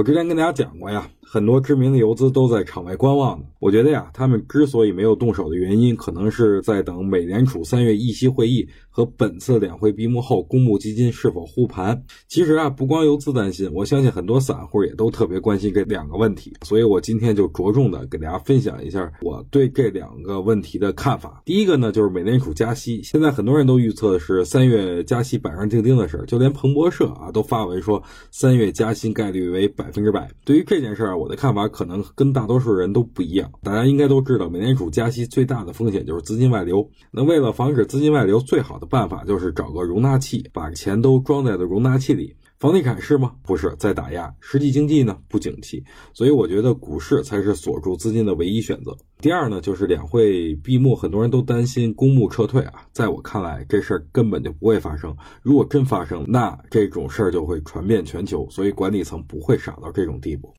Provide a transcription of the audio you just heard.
我之前跟大家讲过呀，很多知名的游资都在场外观望呢。我觉得呀，他们之所以没有动手的原因，可能是在等美联储三月议息会议和本次两会闭幕后公募基金是否护盘。其实啊，不光游资担心，我相信很多散户也都特别关心这两个问题。所以我今天就着重的给大家分享一下我对这两个问题的看法。第一个呢，就是美联储加息，现在很多人都预测是三月加息板上钉钉的事儿，就连彭博社啊都发文说三月加息概率为百分之百。对于这件事儿，我的看法可能跟大多数人都不一样。大家应该都知道，美联储加息最大的风险就是资金外流。那为了防止资金外流，最好的办法就是找个容纳器，把钱都装在了容纳器里。房地产是吗？不是，在打压。实际经济呢？不景气。所以我觉得股市才是锁住资金的唯一选择。第二呢，就是两会闭幕，很多人都担心公募撤退啊。在我看来，这事儿根本就不会发生。如果真发生，那这种事儿就会传遍全球。所以管理层不会傻到这种地步。